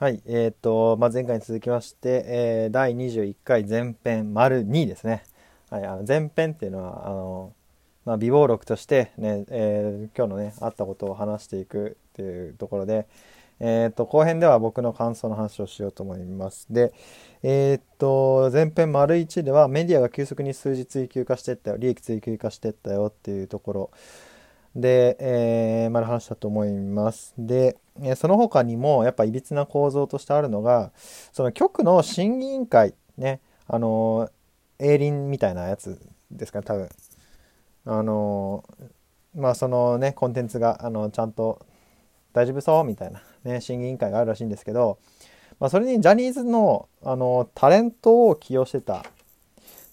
はい、えっ、ー、と、まあ、前回に続きまして、えー、第21回前編丸2ですね。はい、あの前編っていうのは、あの、まあ、美貌録としてね、えー、今日のね、あったことを話していくっていうところで、え、ー、と、後編では僕の感想の話をしようと思います。で、えっ、ー、と、前編丸1ではメディアが急速に数字追求化していったよ、利益追求化していったよっていうところで、えー、まだ話したと思います。で、えその他にもやっぱいびつな構造としてあるのがその局の審議委員会ねあの営林みたいなやつですかね多分あのまあそのねコンテンツがあのちゃんと大丈夫そうみたいなね審議委員会があるらしいんですけど、まあ、それにジャニーズのあのタレントを起用してた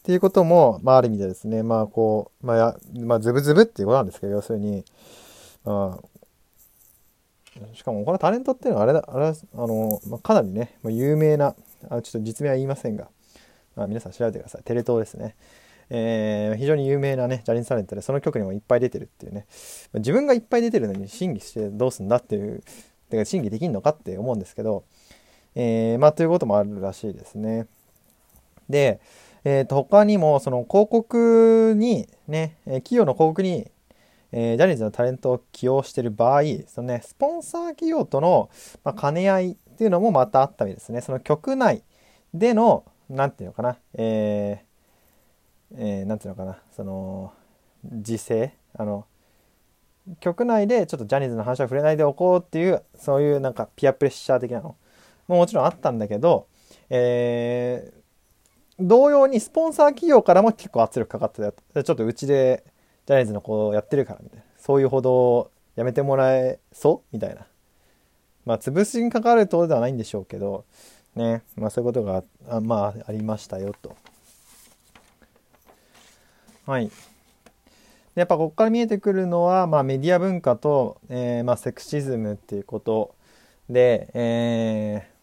っていうことも、まあ、ある意味でですね、まあ、こう、まあ、まあ、ズブズブっていうことなんですけど、要するに、まあ、しかもこのタレントっていうのはあれだ、あれあの、まあ、かなりね、まあ、有名な、あちょっと実名は言いませんが、まあ、皆さん調べてください。テレ東ですね。えー、非常に有名なね、ジャニーズタレントで、その曲にもいっぱい出てるっていうね、まあ、自分がいっぱい出てるのに審議してどうすんだっていう、てか審議できんのかって思うんですけど、えー、まあということもあるらしいですね。で、え、ー、と、他にも、その広告に、ね、え企業の広告にえ、ジャニーズのタレントを起用している場合、そのね、スポンサー企業との、ま、兼ね合いっていうのもまたあったりですね。その局内での、なんていうのかな、えー、えー、ていうのかな、その、自制、あの、局内でちょっとジャニーズの話は触れないでおこうっていう、そういうなんかピアプレッシャー的なのももちろんあったんだけど、えー、同様にスポンサー企業からも結構圧力かかってた。ちょっとうちでジャニーズの子やってるからみたいな。そういうほどやめてもらえそう？みたいな。まあ潰しにかかるとではないんでしょうけど。ね。まあそういうことがあまあありましたよと。はい。やっぱここから見えてくるのは、まあ、メディア文化と、えーまあ、セクシズムっていうことで、えー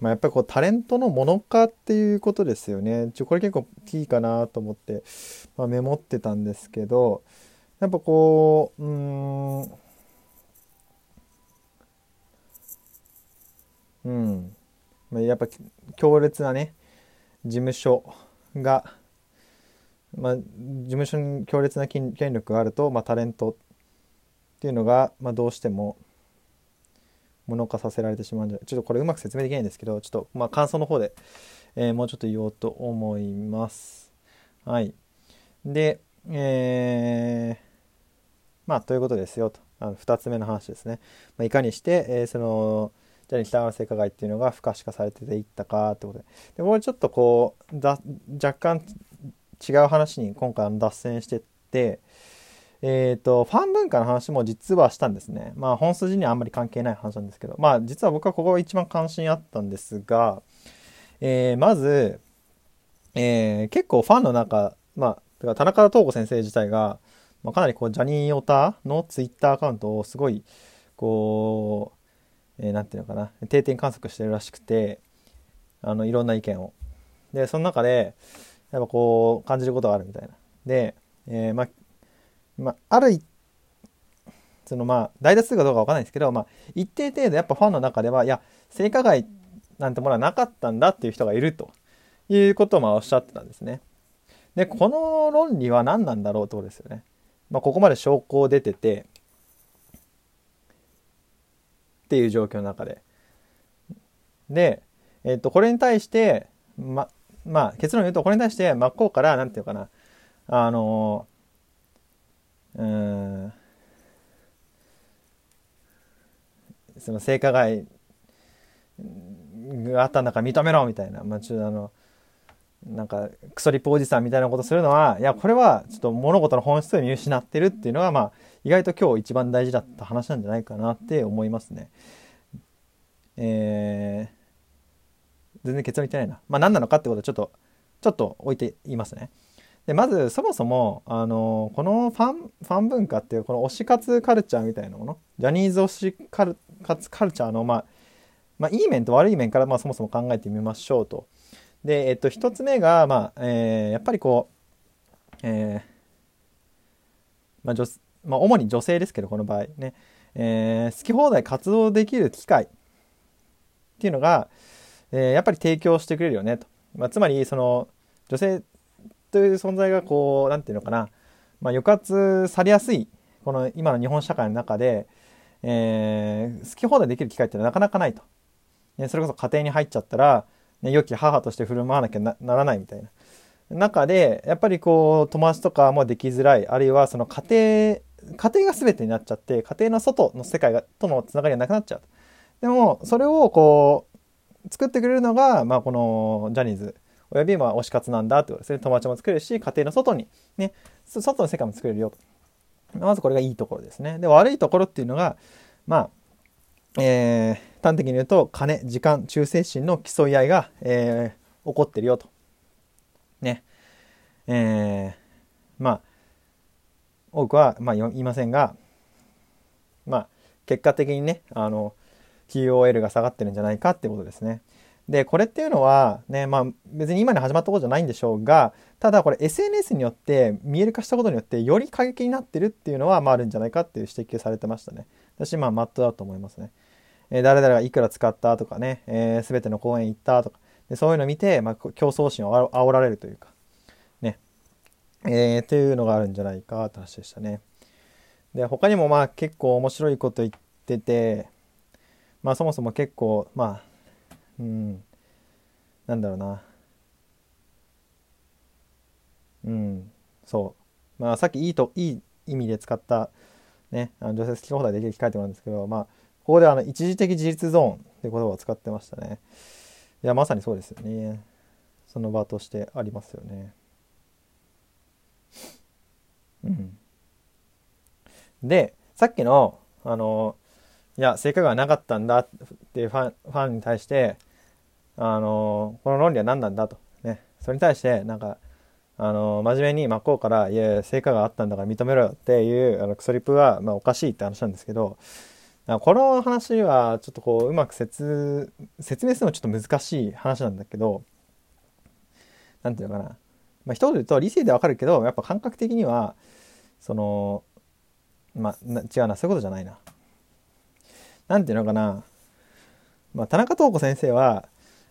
まあ、やっぱりこうタレントのもの化っていうことですよね。ちょこれ結構いいかなと思って、まあ、メモってたんですけどやっぱこううんうんまあやっぱ強烈なね事務所が、まあ、事務所に強烈な権力があると、まあ、タレントっていうのが、まあ、どうしても物化させられてしまうんじゃないちょっとこれうまく説明できないんですけどちょっとまあ感想の方で、えー、もうちょっと言おうと思います。はい。で、えー、まあ、ということですよと。あの2つ目の話ですね。まあ、いかにして、えー、その、じゃあ北川性加害っていうのが不可視化されていったかってことで。で、これちょっとこう、だ若干違う話に今回脱線してって、えっ、ー、と、ファン文化の話も実はしたんですね。まあ、本筋にはあんまり関係ない話なんですけど、まあ、実は僕はここが一番関心あったんですが、えー、まず、えー、結構ファンの中、まあ、田中東子先生自体が、まあ、かなりこうジャニーオタのツイッターアカウントをすごいこう、えー、て言うのかな定点観測してるらしくてあのいろんな意見を。でその中でやっぱこう感じることがあるみたいな。で、えー、まあ、まあ、あるそのまあ大多数かどうかわかんないですけど、まあ、一定程度やっぱファンの中ではいや性加害なんてものはなかったんだっていう人がいるということをまあおっしゃってたんですね。でこの論理は何なんだろうってことですよね。まあ、ここまで証拠出ててっていう状況の中で。で、えっと、これに対して、ま、まあ、結論を言うと、これに対して、真っ向から、なんていうかな、あの、その性加害があったんだから認めろみたいな、まあ、ちょっとあの、なんかクソリップおじさんみたいなことするのはいやこれはちょっと物事の本質を見失ってるっていうのはまあ意外と今日一番大事だった話なんじゃないかなって思いますね。えー、全然結論言ってないな。まあ何なのかってことはちょっとちょっと置いていますね。でまずそもそもあのこのファンファン文化っていうこの推し活カルチャーみたいなものジャニーズ推しカルカルチャーのまあまあいい面と悪い面からまあそもそも考えてみましょうと。で、えっと、一つ目が、まあ、えー、やっぱりこう、えー、まあ女、まあ、主に女性ですけど、この場合ね、えー、好き放題活動できる機会っていうのが、えー、やっぱり提供してくれるよねと。まあ、つまり、その、女性という存在がこう、なんていうのかな、まあ、抑圧されやすい、この今の日本社会の中で、えー、好き放題できる機会ってなかなかないと。ね、それこそ家庭に入っちゃったら、ね、良き母として振る舞わなきゃならないみたいな。中で、やっぱりこう、友達とかもできづらい、あるいはその家庭、家庭が全てになっちゃって、家庭の外の世界がとのつながりがなくなっちゃう。でも、それをこう、作ってくれるのが、まあ、このジャニーズ、およびまあ推し活なんだってことですね。友達も作れるし、家庭の外に、ね、外の世界も作れるよと。まずこれがいいところですね。で、悪いところっていうのが、まあ、えー、端的に言うと、金、時間、忠誠心の競い合いが、えー、起こってるよと。ね。えー、まあ、多くは、まあ、言いませんが、まあ、結果的にね、あの、QOL が下がってるんじゃないかってことですね。で、これっていうのは、ね、まあ、別に今に始まったことじゃないんでしょうが、ただこれ SNS によって見える化したことによって、より過激になってるっていうのは、まあ、あるんじゃないかっていう指摘されてましたね。私、まあ、マットだと思いますね。えー、誰々がいくら使ったとかね、す、えー、べ、ての公演行ったとか、でそういうのを見て、まあ、競争心を煽られるというか、ね、えー、っていうのがあるんじゃないかって話でしたね。で、他にもまあ結構面白いこと言ってて、まあそもそも結構、まあ、うん、なんだろうな。うん、そう。まあさっきいいと、いい意味で使った、ね、あの女性好き放題できる機会ってもあるんですけど、まあ、ここであの一時的自立ゾーンって言葉を使ってましたね。いや、まさにそうですよね。その場としてありますよね。うん。で、さっきの、あの、いや、成果がなかったんだっていうファンファンに対して、あの、この論理は何なんだと。ね。それに対して、なんか、あの、真面目に真っ向から、いや、成果があったんだから認めろよっていう、あの、クソリップは、まあ、おかしいって話なんですけど、この話はちょっとこううまく説説明するのちょっと難しい話なんだけど何て言うのかなまあ一言で言うと理性でわかるけどやっぱ感覚的にはそのまあ違うなそういうことじゃないな何て言うのかなまあ田中東子先生は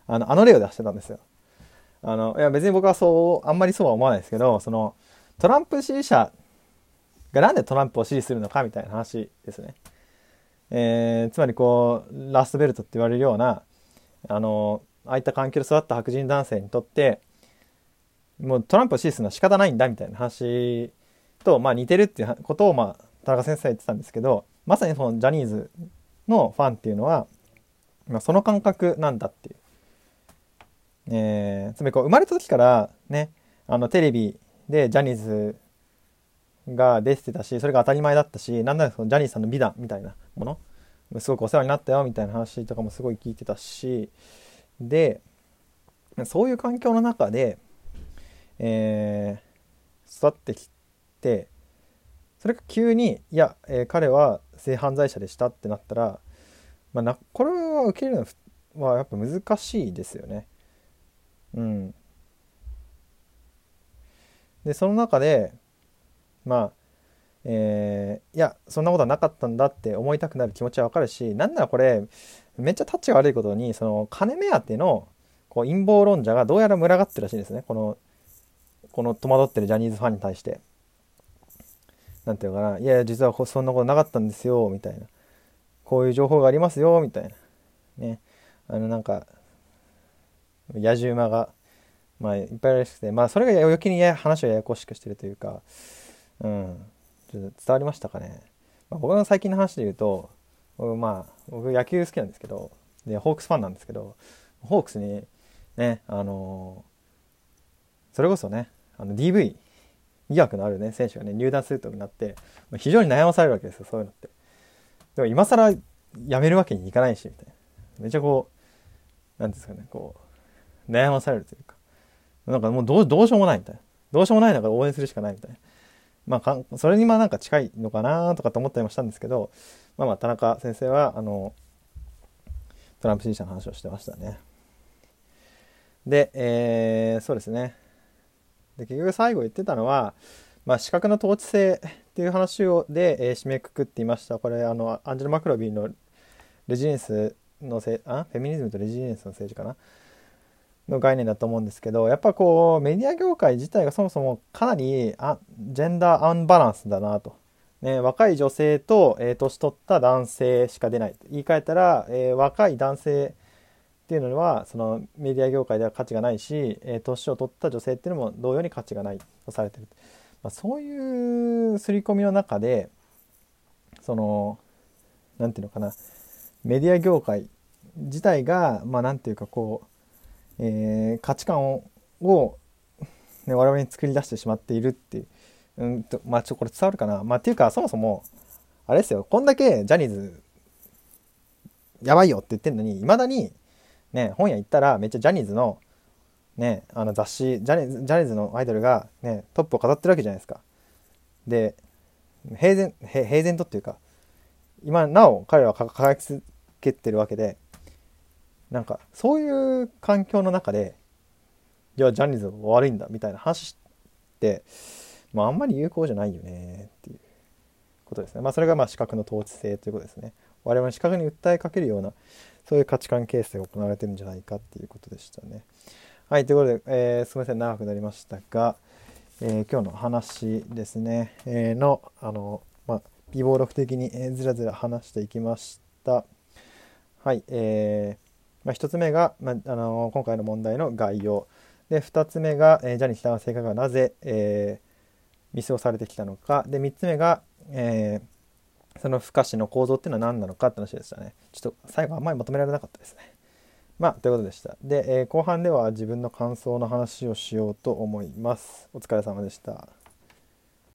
あのあの例を出してたんですよあのいや別に僕はそうあんまりそうは思わないですけどそのトランプ支持者がなんでトランプを支持するのかみたいな話ですね。えー、つまりこうラストベルトって言われるようなあのああいった環境で育った白人男性にとってもうトランプを支持するのは仕方ないんだみたいな話と、まあ、似てるっていうことを、まあ、田中先生は言ってたんですけどまさにそのジャニーズのファンっていうのは、まあ、その感覚なんだっていう。えー、つまりこう生まれた時からねあのテレビでジャニーズが出てたしそれが当たり前だったしなんならそのジャニーさんの美談みたいなものすごくお世話になったよみたいな話とかもすごい聞いてたしでそういう環境の中で、えー、育ってきてそれが急にいや、えー、彼は性犯罪者でしたってなったら、まあ、なこれは受けるのはやっぱ難しいですよね。うん。でその中でまあえー、いやそんなことはなかったんだって思いたくなる気持ちはわかるしなんならこれめっちゃタッチが悪いことにその金目当てのこう陰謀論者がどうやら群がってるらしいんですね。このこの戸惑ってるジャニーズファンに対して。なんていうかな。いや実はそんなことなかったんですよみたいな。こういう情報がありますよみたいな。ね。あのなんか野獣馬がまあいっぱいあるらしくてまあそれが余計に話をややこしくしてるというかうん。ちょっと伝わりましたかね、まあ、僕の最近の話で言うとまあ僕野球好きなんですけどでホークスファンなんですけどホークスにねあのー、それこそねあの DV 疑惑のあるね選手がね入団するとなって非常に悩まされるわけですよそういうのって。でも今更辞めるわけにいかないしみたいな。めっちゃこう何ですかねこう悩まされるというかなんかもうどうどうしようもないみたいなどうしようもない中応援するしかないみたいなまあ、それにまあなんか近いのかなとかと思ったりもしたんですけど、まあまあ田中先生は、あの、トランプ支持者の話をしてましたね。で、えー、そうですね。で、結局最後言ってたのは、まあ、資格の統治性っていう話をで、えー、締めくくっていました。これ、あの、アンジェル・マクロビーのレジネンスのせいあフェミニズムとレジリエンスの政治かなの概念だと思うんですけどやっぱこうメディア業界自体がそもそもかなりあジェンダーアンバランスだなと。ね、若い女性と、えー、年取った男性しか出ない。言い換えたら、えー、若い男性っていうのはそのメディア業界では価値がないし、えー、年を取った女性っていうのも同様に価値がない。とされてる、まあ、そういう刷り込みの中でその何て言うのかな。メディア業界自体がまあ何て言うかこうえー、価値観をを、ね、我々に作り出してしまっているっていう、うんとまあ、ちょこれ伝わるかな、まあ、っていうかそもそもあれですよこんだけジャニーズやばいよって言ってるのにいまだに、ね、本屋行ったらめっちゃジャニーズの,、ね、あの雑誌ジャニジャニーズのアイドルが、ね、トップを飾ってるわけじゃないですか。で平然平然とっていうか今なお彼らは輝き続けてるわけでなんかそういう環境の中でじゃあジャニーズが悪いんだみたいな話って、まあ、あんまり有効じゃないよねっていうことですね。まあ、それがまあ資格の統治性ということですね。我々の資格に訴えかけるようなそういう価値観形成が行われてるんじゃないかっていうことでしたね。はい、ということで、えー、すみません、長くなりましたが、えー、今日の話ですね、えー、の、あの、まあ、微暴録的に、え、ずらずら話していきました。はい、えー、まあ、1つ目が、まあ、あの今回の問題の概要。で2つ目が、えー、ジャニー喜多川性格がなぜ、えー、ミスをされてきたのか。で3つ目が、えー、その不可視の構造っていうのは何なのかって話でしたね。ちょっと最後あんまりまとめられなかったですね。まあということでした。で、え、後半では自分の感想の話をしようと思います。お疲れ様でした。